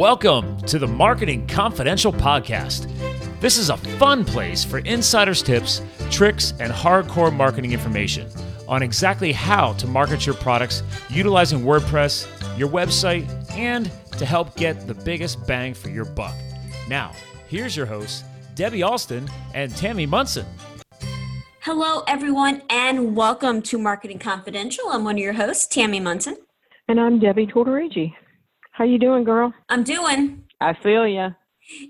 Welcome to the Marketing Confidential Podcast. This is a fun place for insiders' tips, tricks, and hardcore marketing information on exactly how to market your products utilizing WordPress, your website, and to help get the biggest bang for your buck. Now, here's your hosts, Debbie Alston and Tammy Munson. Hello, everyone, and welcome to Marketing Confidential. I'm one of your hosts, Tammy Munson. And I'm Debbie Tortorigi. How you doing, girl? I'm doing. I feel ya.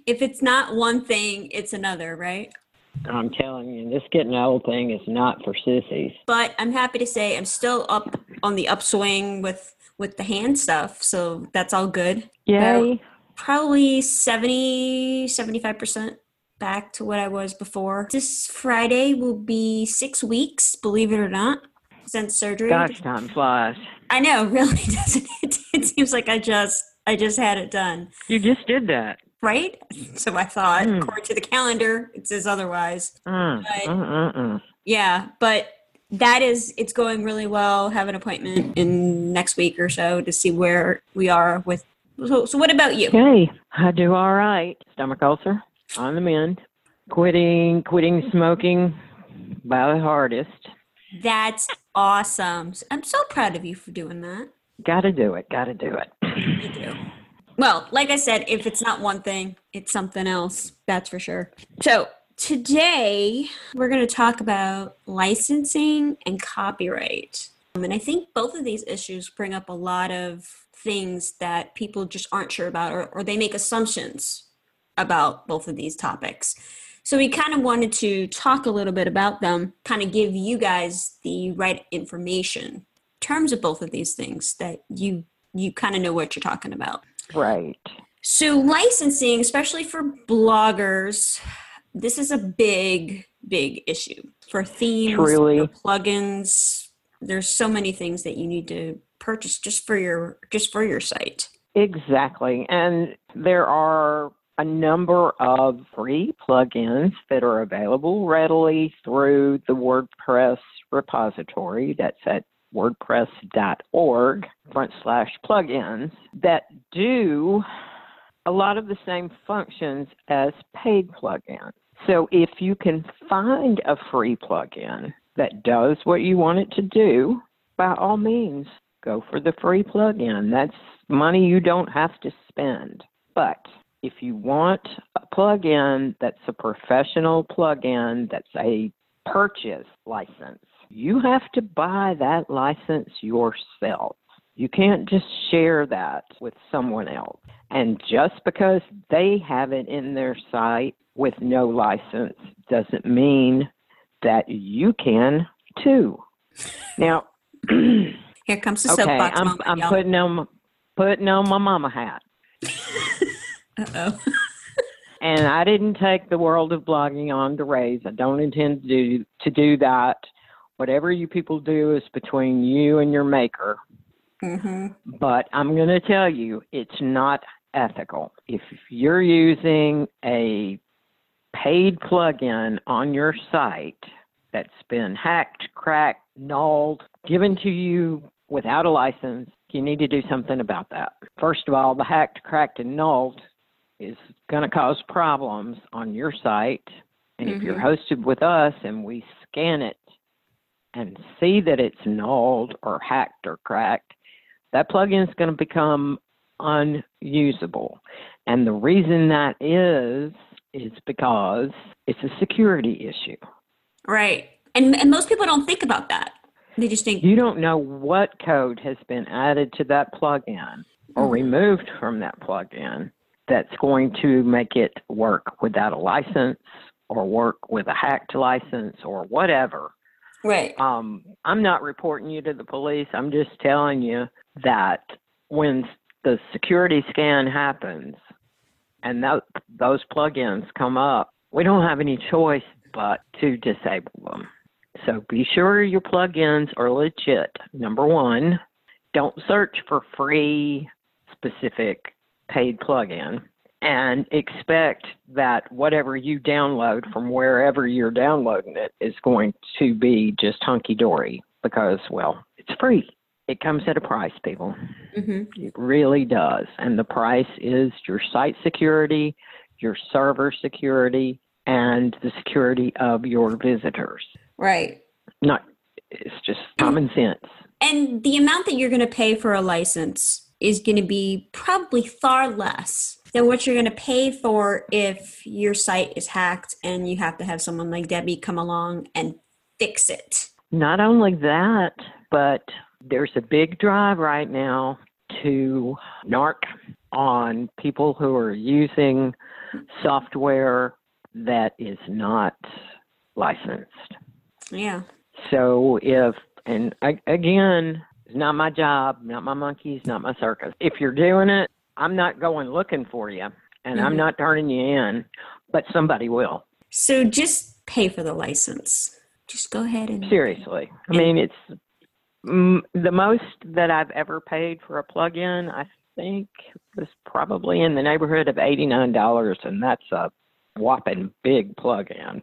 If it's not one thing, it's another, right? I'm telling you, this getting old thing is not for sissies. But I'm happy to say I'm still up on the upswing with with the hand stuff, so that's all good. Yay. About probably 70 75% back to what I was before. This Friday will be 6 weeks, believe it or not, since surgery. Gosh, time flies. I know, really doesn't it? It seems like I just I just had it done. You just did that. Right? So I thought, Mm. according to the calendar, it says otherwise. Mm, Right. mm, mm, mm. Yeah, but that is it's going really well. Have an appointment in next week or so to see where we are with so, so what about you? Okay, I do all right. Stomach ulcer on the mend. Quitting, quitting smoking by the hardest. That's awesome. I'm so proud of you for doing that. Got to do it. Got to do it. You do. Well, like I said, if it's not one thing, it's something else. That's for sure. So, today we're going to talk about licensing and copyright. Um, and I think both of these issues bring up a lot of things that people just aren't sure about, or, or they make assumptions about both of these topics. So, we kind of wanted to talk a little bit about them, kind of give you guys the right information in terms of both of these things that you you kind of know what you're talking about. Right. So, licensing, especially for bloggers, this is a big, big issue for themes, for plugins. There's so many things that you need to purchase just for your just for your site. Exactly. And there are a number of free plugins that are available readily through the WordPress repository. That's at wordpress.org front slash plugins that do a lot of the same functions as paid plugins. So if you can find a free plugin that does what you want it to do, by all means, go for the free plugin. That's money you don't have to spend. But if you want a plugin that's a professional plugin, that's a purchase license, you have to buy that license yourself. You can't just share that with someone else. And just because they have it in their site with no license doesn't mean that you can too. Now, Here comes the okay, soapbox I'm. I'm y'all. putting on putting on my mama hat. Uh-oh. and I didn't take the world of blogging on to raise. I don't intend to do to do that. Whatever you people do is between you and your maker. hmm But I'm going to tell you, it's not ethical. If you're using a paid plugin on your site that's been hacked, cracked, nulled, given to you without a license, you need to do something about that. First of all, the hacked, cracked, and nulled is going to cause problems on your site. And if you're hosted with us and we scan it and see that it's nulled or hacked or cracked, that plugin is going to become unusable. And the reason that is, is because it's a security issue. Right. And and most people don't think about that. They just think, You don't know what code has been added to that plugin or Mhm. removed from that plugin that's going to make it work without a license or work with a hacked license or whatever. right. Um, I'm not reporting you to the police. I'm just telling you that when the security scan happens and tho- those plugins come up, we don't have any choice but to disable them. So be sure your plugins are legit. Number one, don't search for free specific paid plugin and expect that whatever you download from wherever you're downloading it is going to be just hunky dory because, well, it's free. it comes at a price, people. hmm It really does. And the price is your site security, your server security, and the security of your visitors. Right. Not, it's just common sense. And the amount that you're going to pay for a license is going to be probably far less than what you're going to pay for if your site is hacked and you have to have someone like Debbie come along and fix it. Not only that, but there's a big drive right now to narc on people who are using software that is not licensed. Yeah. So if, and I, again, it's not my job, not my monkeys, not my circus. If you're doing it, I'm not going looking for you and I'm Mhm. not turning you in, but somebody will. So just pay for the license. Just go ahead and Seriously. I mean, it's mm, the most that I've ever paid for a plug-in, I think was probably in the neighborhood of $89 and that's a whopping big plug-in.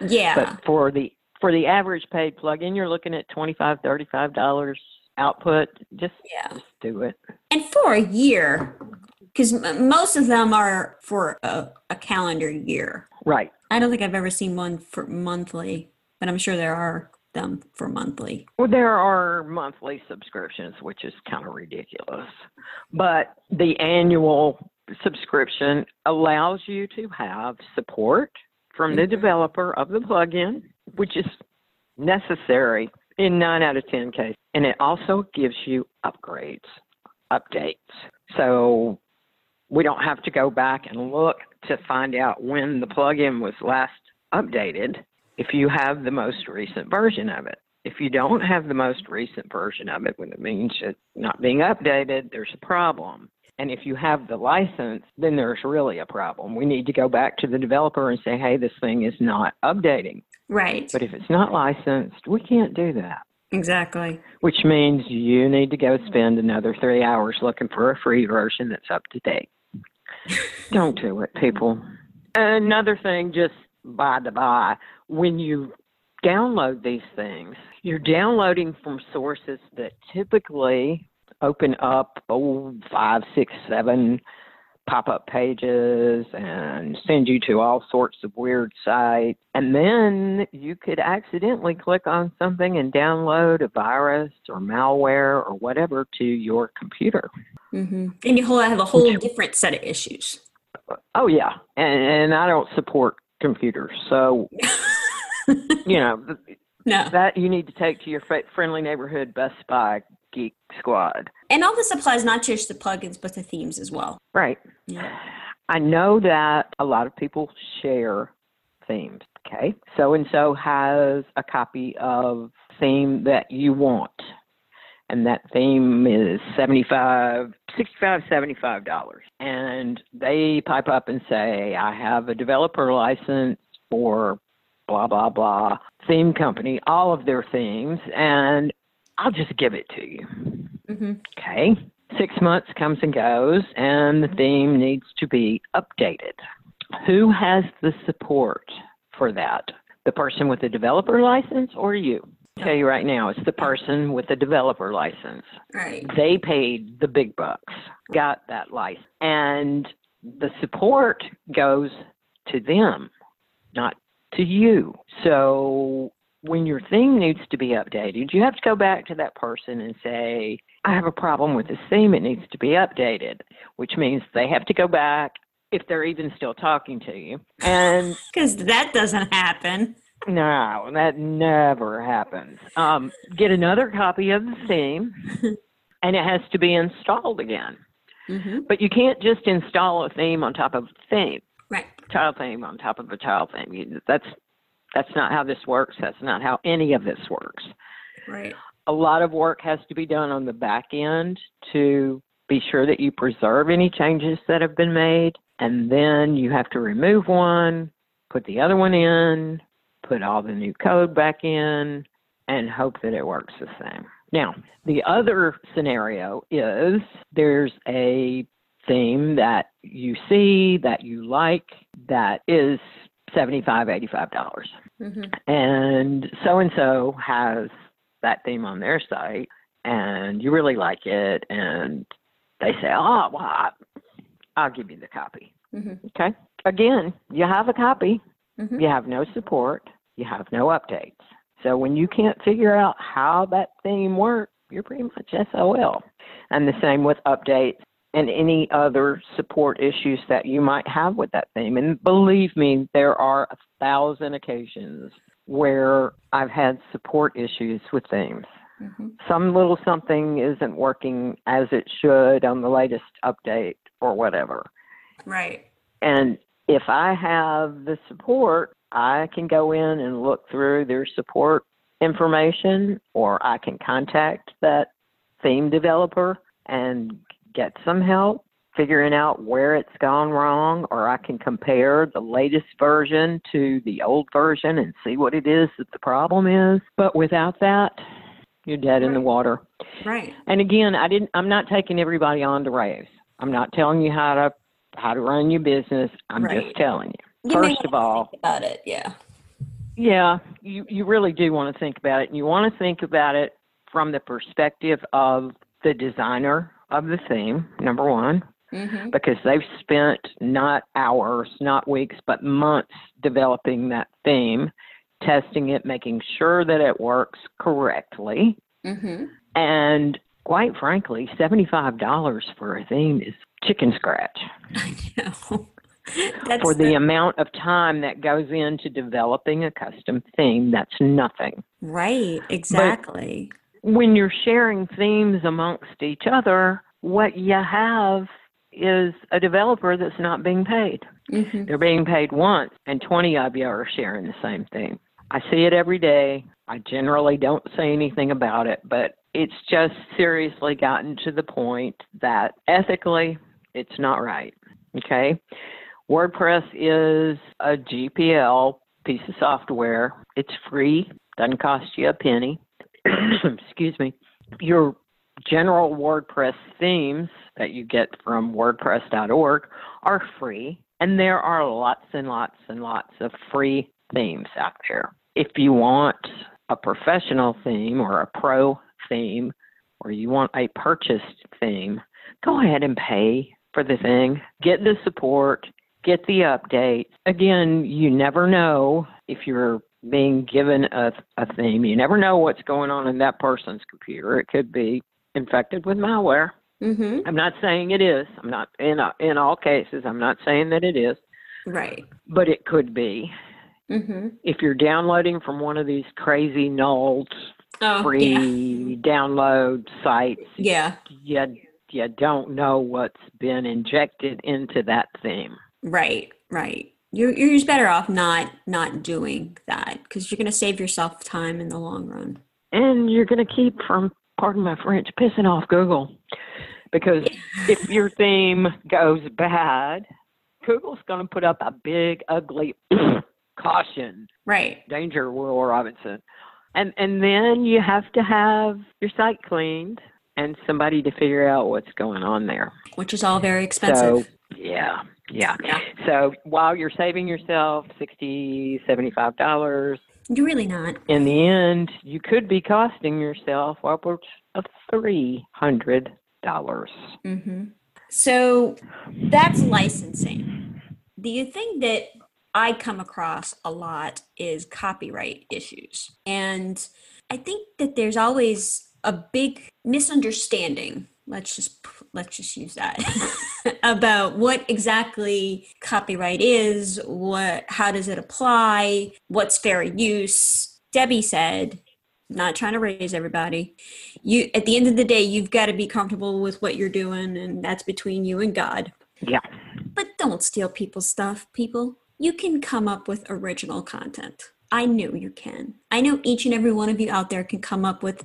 Yeah. But for the for the average paid plug-in, you're looking at $25, $35 output. Just yeah. just do it. And for a year, because m- most of them are for a, a calendar year. Right. I don't think I've ever seen one for monthly, but I'm sure there are them for monthly. Well, there are monthly subscriptions, which is kind of ridiculous. But the annual subscription allows you to have support from the Mhm. developer of the plugin, which is necessary in nine out of 10 cases. And it also gives you upgrades, updates. So we don't have to go back and look to find out when the plugin was last updated if you have the most recent version of it. If you don't have the most recent version of it, when it means it's not being updated, there's a problem. And if you have the license, then there's really a problem. We need to go back to the developer and say, hey, this thing is not updating. Right. But if it's not licensed, we can't do that, Exactly. which means you need to go spend another three hours looking for a free version that's up to date. Don't do it, people. Another thing, just by the by, when you download these things, you're downloading from sources that typically open up oh five, six, seven pop-up pages and send you to all sorts of weird sites. And then you could accidentally click on something and download a virus or malware or whatever to your computer. hmm And you have a whole different set of issues. Oh yeah, and, and I don't support computers, so you know No. that you need to take to your friendly neighborhood Best Buy geek squad. And all this applies not just to plugins, but to themes as well. Right. Yeah. I know that a lot of people share themes. Okay, so and so has a copy of theme that you want, and that theme is 75 65 75 dollars and they pipe up and say i have a developer license for blah blah blah theme company all of their themes and i'll just give it to you. Hmm okay? Six months comes and goes and the theme needs to be updated. Who has the support for that? The person with the developer license or you? I'll tell you right now it's the person with the developer license. Right. they paid the big bucks, got that license, and the support goes to them, not to you. So when your theme needs to be updated, you have to go back to that person and say, I have a problem with this theme, it needs to be updated, which means they have to go back if they're even still talking to you. And Because that doesn't happen. no, that never happens. Um, get another copy of the theme, and it has to be installed again. hmm But you can't just install a theme on top of a theme, Right. child theme on top of a child theme. You, that's that's not how this works. That's not how any of this works. Right. A lot of work has to be done on the back end to be sure that you preserve any changes that have been made, and then you have to remove one, put the other one in, put all the new code back in, and hope that it works the same. Now, the other scenario is there's a theme that you see that you like that is $75, $85 hmm and so and so has that theme on their site and you really like it, and they say, "Oh, well, I, I'll give you the copy." Mhm. Okay. Again, you have a copy. Mhm. You have no support. You have no updates. So when you can't figure out how that theme works, you're pretty much SOL. And the same with updates and any other support issues that you might have with that theme. And believe me, there are a thousand occasions where I've had support issues with themes. Mhm. Some little something isn't working as it should on the latest update or whatever. Right. And if I have the support, I can go in and look through their support information, or I can contact that theme developer and get some help figuring out where it's gone wrong, or I can compare the latest version to the old version and see what it is that the problem is. But without that, you're dead in the water. Right. And again, I didn't. I'm not taking everybody on to raves. I'm not telling you how to how to run your business. I'm Right. just telling you. You First of all, think about it. Yeah. yeah, you you really do want to think about it, and you want to think about it from the perspective of the designer of the theme. Number one, Mm-hmm. because they've spent not hours, not weeks, but months developing that theme, testing it, making sure that it works correctly. Mm-hmm. And quite frankly, $75 for a theme is chicken scratch I know. That's for the amount of time that goes into developing a custom theme. That's nothing. right. Exactly. When you're sharing themes amongst each other, what you have is a developer that's not being paid. mm-hmm. They're being paid once, and 20 of you are sharing the same theme. I see it every day. I generally don't say anything about it, but it's just seriously gotten to the point that ethically, it's not right. Okay? WordPress is a GPL piece of software. It's free, doesn't cost you a penny. Excuse me. Your general WordPress themes that you get from WordPress.org are free, and there are lots and lots and lots of free themes out there. If you want a professional theme or a pro theme, or you want a purchased theme, go ahead and pay for the thing. Get the support, get the updates. Again, you never know if you're being given a, a theme. You never know what's going on in that person's computer. It could be infected with malware. Mm-hmm. I'm not saying it is. I'm not in a, in all cases. I'm not saying that it is, Right. but it could be. Mm-hmm. If you're downloading from one of these crazy nulls Oh, yeah. free download sites, Yeah. you you don't know what's been injected into that theme. Right. Right. You're you're just better off not not doing that because you're going to save yourself time in the long run. And you're going to keep from, pardon my French, pissing off Google. Because if your theme goes bad, Google's going to put up a big, ugly caution, Right. danger, Will Robinson. And, and then you have to have your site cleaned and somebody to figure out what's going on there. Which is all very expensive. So, yeah, yeah. Yeah. So while you're saving yourself 60 $75, You're really not. in the end, you could be costing yourself upwards of three hundred dollars. Mm-hmm. So that's licensing. The thing that I come across a lot is copyright issues. And I think that there's always a big misunderstanding. Let's just let's just use that about what exactly copyright is, what how does it apply, what's fair use. Debbie said, not trying to raise everybody. You at the end of the day, you've got to be comfortable with what you're doing and that's between you and God. Yeah, But don't steal people's stuff, people. You can come up with original content. I know you can. I know each and every one of you out there can come up with.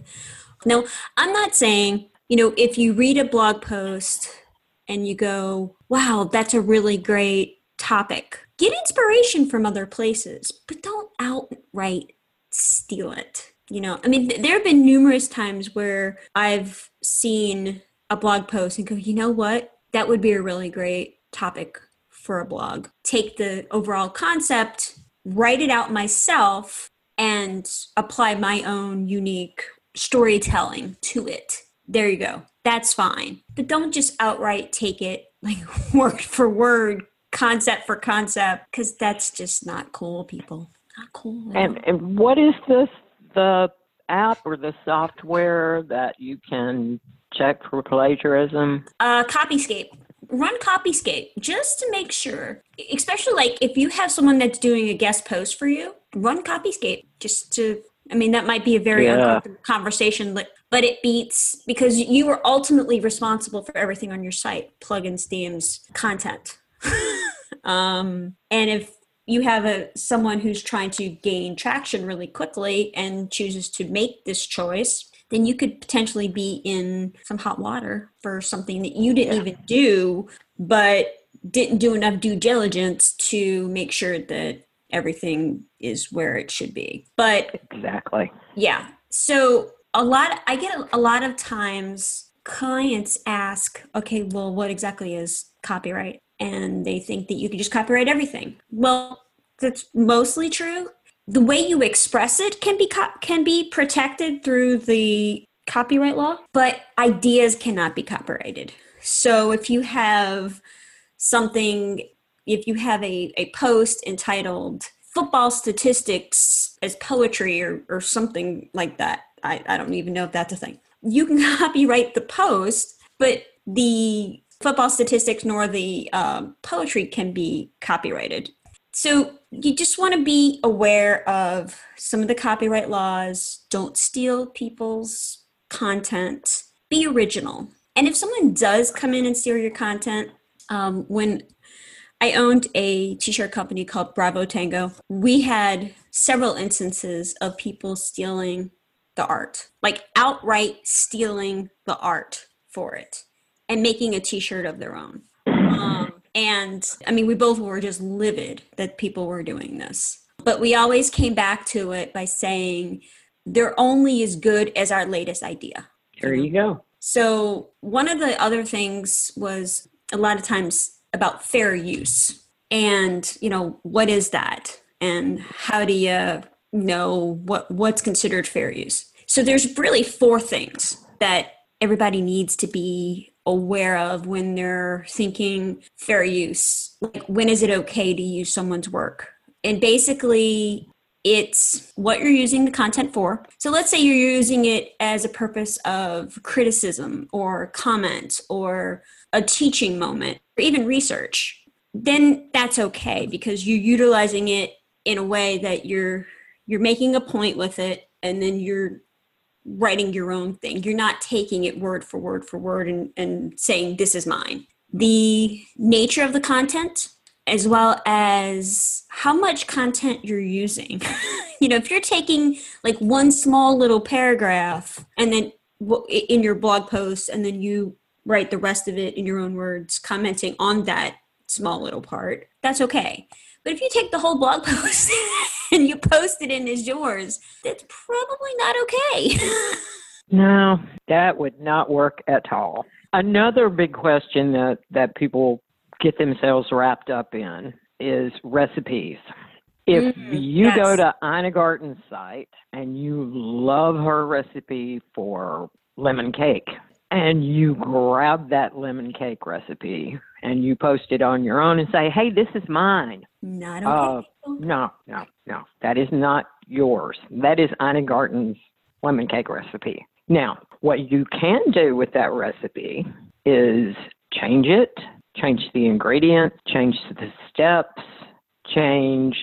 No, I'm not saying, you know, if you read a blog post and you go, wow, that's a really great topic, get inspiration from other places, but don't outright steal it. You know, I mean, th- there have been numerous times where I've seen a blog post and go, you know what? That would be a really great topic for a blog. Take the overall concept, write it out myself, and apply my own unique storytelling to it. There you go. That's fine. But don't just outright take it like word for word, concept for concept, because that's just not cool, people. Not cool. And and what is this the app or the software that you can check for plagiarism? Uh, Copyscape. Run Copyscape just to make sure, especially like if you have someone that's doing a guest post for you, run Copyscape just to. I mean, that might be a very Yeah. uncomfortable conversation, but but it beats because you are ultimately responsible for everything on your site, plugins, themes, content. um, and if you have a someone who's trying to gain traction really quickly and chooses to make this choice then you could potentially be in some hot water for something that you didn't Yeah. even do but didn't do enough due diligence to make sure that everything is where it should be but Exactly. yeah. So a lot, I get a, lot of times clients ask, okay, well, what exactly is copyright? And they think that you can just copyright everything. Well, that's mostly true. The way you express it can be co- can be protected through the copyright law, but ideas cannot be copyrighted. So if you have something if you have a, a post entitled football statistics as poetry or, or something like that I, I don't even know if that's a thing. You can copyright the post but the football statistics nor the um, poetry can be copyrighted. So you just want to be aware of some of the copyright laws. Don't steal people's content. Be original. And if someone does come in and steal your content um, when I owned a t-shirt company called Bravo Tango. We had several instances of people stealing the art, like outright stealing the art for it and making a t-shirt of their own. Um, and I mean, we both were just livid that people were doing this. But we always came back to it by saying they're only as good as our latest idea. There you go. So, one of the other things was a lot of times about fair use. And, you know, what is that? And how do you know what what's considered fair use? So there's really four things that everybody needs to be aware of when they're thinking fair use. Like when is it okay to use someone's work? And basically it's what you're using the content for. So let's say you're using it as a purpose of criticism or comment or a teaching moment or even research. Then that's okay because you're utilizing it in a way that you're you're making a point with it and then you're writing your own thing. You're not taking it word for word for word and, and saying this is mine. The nature of the content as well as how much content you're using. you know, if you're taking like one small little paragraph and then in your blog post and then you write the rest of it in your own words commenting on that small little part, that's okay. But if you take the whole blog post and you post it in as yours, that's probably not okay. No, that would not work at all. Another big question that, that people get themselves wrapped up in is recipes. If Mm, you yes. go to Ina Garten's site and you love her recipe for lemon cake, and you grab that lemon cake recipe and you post it on your own and say, hey, this is mine. not Uh, okay. no, no, no. That is not yours. That is Ina Garten's lemon cake recipe. Now, what you can do with that recipe is change it, change the ingredients, change the steps, change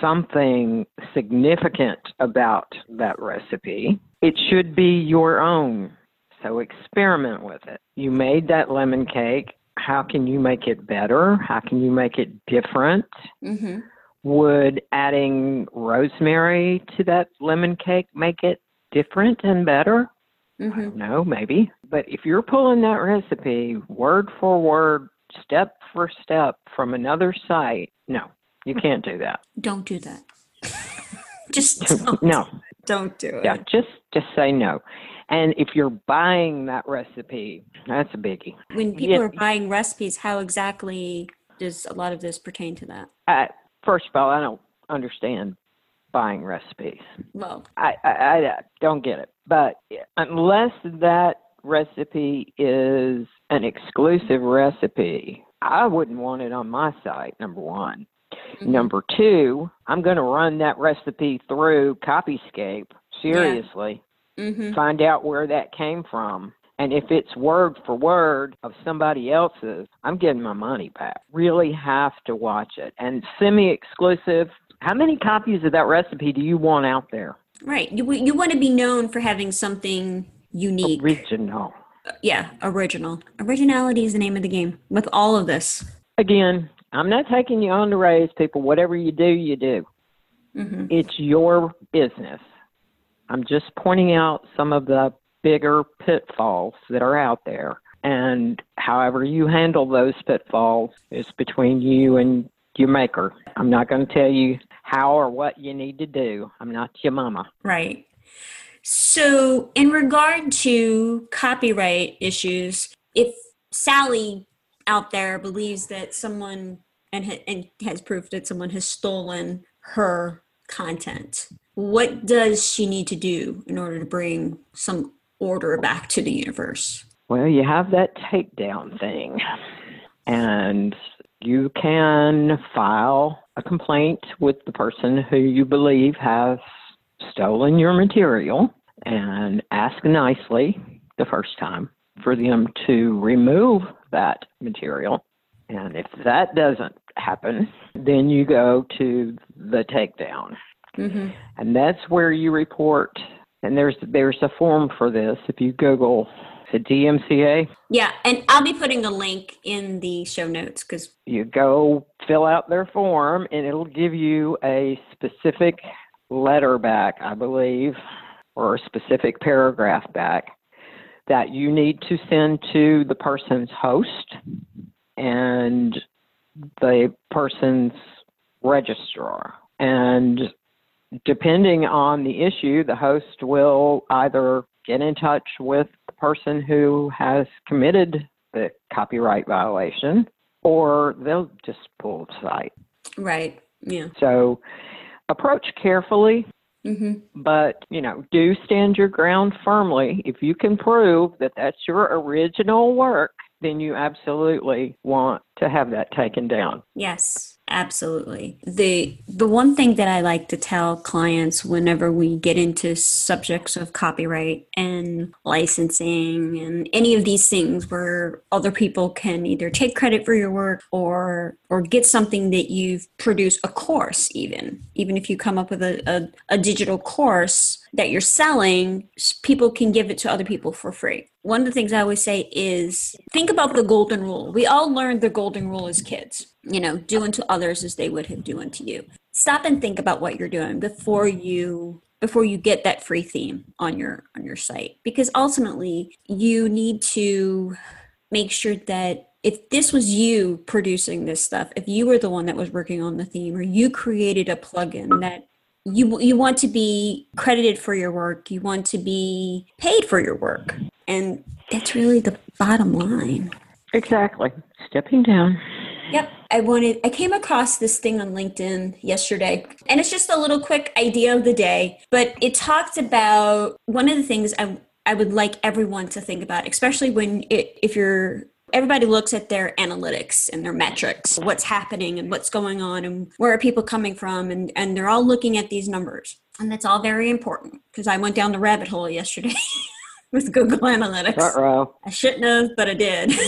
something significant about that recipe. It should be your own. So experiment with it. You made that lemon cake. How can you make it better? How can you make it different? hmm Would adding rosemary to that lemon cake make it different and better? hmm No, maybe. But if you're pulling that recipe word for word, step for step from another site, no, you can't do that. Don't do that. Just don't, No, don't do it. yeah, just just say no. And if you're buying that recipe, that's a biggie. When people Yeah. are buying recipes, how exactly does a lot of this pertain to that? I, first of all, I don't understand buying recipes. Well, I, I, I don't get it. But unless that recipe is an exclusive recipe, I wouldn't want it on my site, number one. Mm-hmm. Number two, I'm going to run that recipe through Copyscape seriously, yeah. mm-hmm. find out where that came from. And if it's word for word of somebody else's, I'm getting my money back. Really have to watch it. And semi exclusive, how many copies of that recipe do you want out there? Right. You, you want to be known for having something unique. Original. Yeah, original. Originality is the name of the game with all of this. Again, I'm not taking you on to raise people. Whatever you do, you do. Mm-hmm. It's your business. I'm just pointing out some of the bigger pitfalls that are out there. And however you handle those pitfalls is between you and your maker. I'm not going to tell you how or what you need to do. I'm not your mama. Right. So, in regard to copyright issues, if Sally out there believes that someone and, ha- and has proof that someone has stolen her content, what does she need to do in order to bring some order back to the universe? Well, you have that takedown thing, and you can file a complaint with the person who you believe has stolen your material and ask nicely the first time for them to remove that material. And if that doesn't happen, then you go to the takedown. Mm-hmm. And that's where you report and there's there's a form for this. If you Google the DMCA. Yeah, and I'll be putting a link in the show notes because you go fill out their form, and it'll give you a specific letter back, I believe, or a specific paragraph back that you need to send to the person's host and the person's registrar. And depending on the issue, the host will either get in touch with the person who has committed the copyright violation or they'll just pull the site. Right. Yeah. So approach carefully. Mm-hmm. But, you know, do stand your ground firmly. If you can prove that that's your original work, then you absolutely want to have that taken down. Yes. Absolutely. The the one thing that I like to tell clients whenever we get into subjects of copyright and licensing and any of these things where other people can either take credit for your work or or get something that you've produced a course even even if you come up with a, a, a digital course that you're selling, people can give it to other people for free. One of the things I always say is think about the golden rule. We all learned the golden rule as kids, you know, do unto others as they would have do unto you. Stop and think about what you're doing before you before you get that free theme on your on your site because ultimately you need to make sure that if this was you producing this stuff, if you were the one that was working on the theme or you created a plugin that you you want to be credited for your work. You want to be paid for your work. And that's really the bottom line. Exactly. Stepping down. Yep. I wanted i came across this thing on linkedin yesterday and it's just a little quick idea of the day but it talked about one of the things i I would like everyone to think about, especially when it, if you're everybody looks at their analytics and their metrics what's happening and what's going on and where are people coming from and, and they're all looking at these numbers. And that's all very important because i went down the rabbit hole yesterday with google analytics. Uh-oh. i shouldn't have but i did.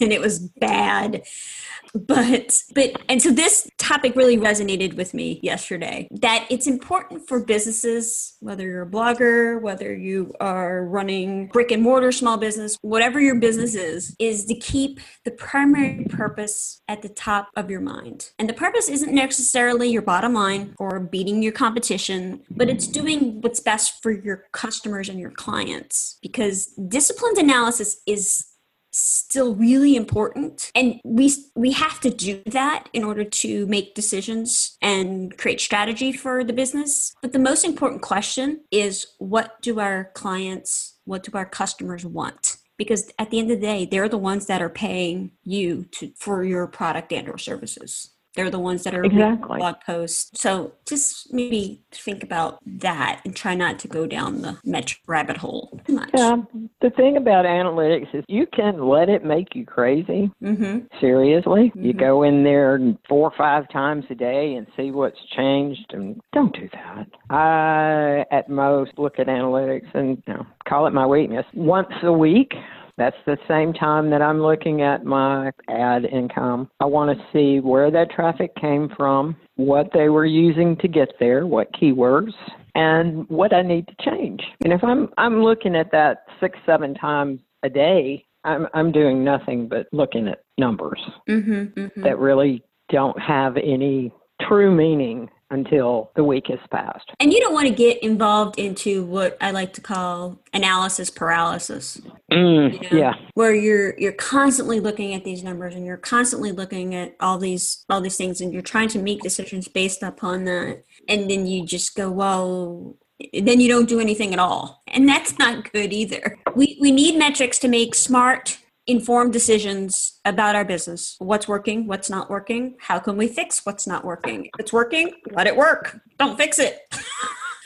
And it was bad but but and so this topic really resonated with me yesterday that it's important for businesses whether you're a blogger whether you are running brick and mortar small business whatever your business is is to keep the primary purpose at the top of your mind. And the purpose isn't necessarily your bottom line or beating your competition but it's doing what's best for your customers and your clients because disciplined analysis is still really important. And we we have to do that in order to make decisions and create strategy for the business. But the most important question is what do our clients what do our customers want? Because at the end of the day they're the ones that are paying you to for your product and or services They're the ones that are Exactly. blog posts. So just maybe think about that and try not to go down the metric rabbit hole too much. Yeah, the thing about analytics is you can let it make you crazy. Mm-hmm. Seriously, you Mhm. go in there four or five times a day and see what's changed, and don't do that. I, at most, look at analytics and you know, call it my weakness once a week. That's the same time that I'm looking at my ad income. I want to see where that traffic came from, what they were using to get there, what keywords, and what I need to change. And if I'm I'm looking at that six, seven times a day, I'm I'm doing nothing but looking at numbers Mm-hmm. mm-hmm. that really don't have any true meaning until the week has passed. And you don't want to get involved into what I like to call analysis paralysis. Mm, you know, Yeah. where you're you're constantly looking at these numbers and you're constantly looking at all these all these things and you're trying to make decisions based upon that and then you just go well then you don't do anything at all and that's not good either we we need metrics to make smart informed decisions about our business what's working what's not working how can we fix what's not working if it's working let it work don't fix it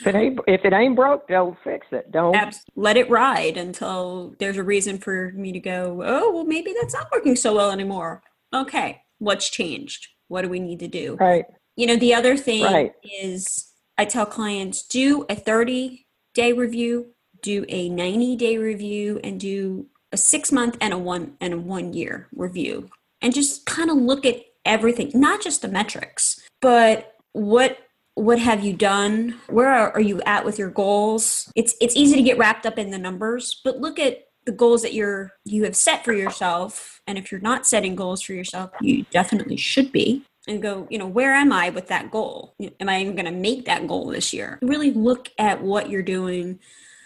If it ain't if it ain't broke, don't fix it. Don't. Let it ride until there's a reason for me to go, oh, well, maybe that's not working so well anymore. Okay, what's changed? What do we need to do? Right. You know, the other thing Right. is I tell clients do a 30 day review, do a 90 day review, and do a six month and a one and a one year review. And just kind of look at everything, not just the metrics, but what what have you done? Where are, are you at with your goals? It's it's easy to get wrapped up in the numbers but look at the goals that you're you have set for yourself. And if you're not setting goals for yourself you definitely should be. And go you know where am i with that goal? Am i even going to make that goal this year? Really look at what you're doing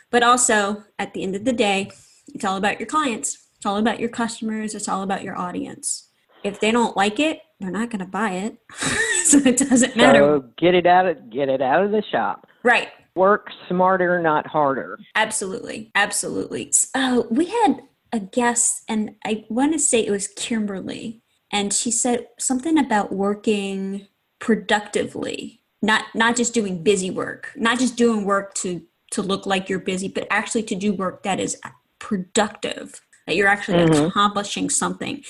but also at the end of the day it's all about your clients it's all about your customers it's all about your audience if they don't like it they're not going to buy it so it doesn't matter So get it out of get it out of the shop. right Work smarter, not harder. Absolutely. Absolutely. Uh, we had a guest, and I want to say it was Kimberly, and she said something about working productively, not not just doing busy work, not just doing work to to look like you're busy, but actually to do work that is productive, that you're actually Mhm. accomplishing something.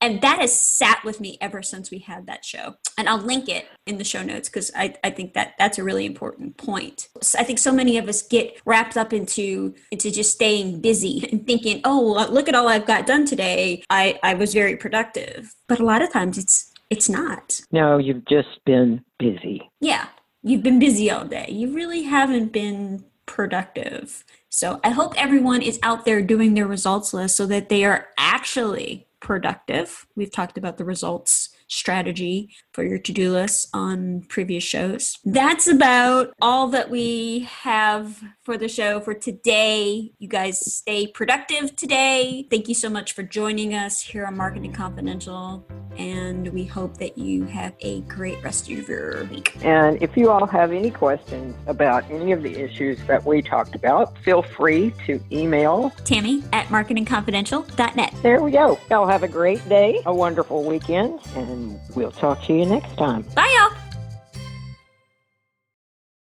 And that has sat with me ever since we had that show. And I'll link it in the show notes because I, I think that that's a really important point. So I think so many of us get wrapped up into into just staying busy and thinking, oh, look at all I've got done today. I, I was very productive. But a lot of times it's it's not. No, you've just been busy. Yeah, you've been busy all day. You really haven't been productive. So I hope everyone is out there doing their results list so that they are actually productive. We've talked about the results strategy for your to-do list on previous shows. That's about all that we have for the show for today. You guys stay productive today. Thank you so much for joining us here on Marketing Confidential and we hope that you have a great rest of your week. And if you all have any questions about any of the issues that we talked about, feel free to email. Tammy at marketingconfidential.net. There we go. Y'all have a great day, a wonderful weekend, and we'll talk to you next time. Bye, y'all.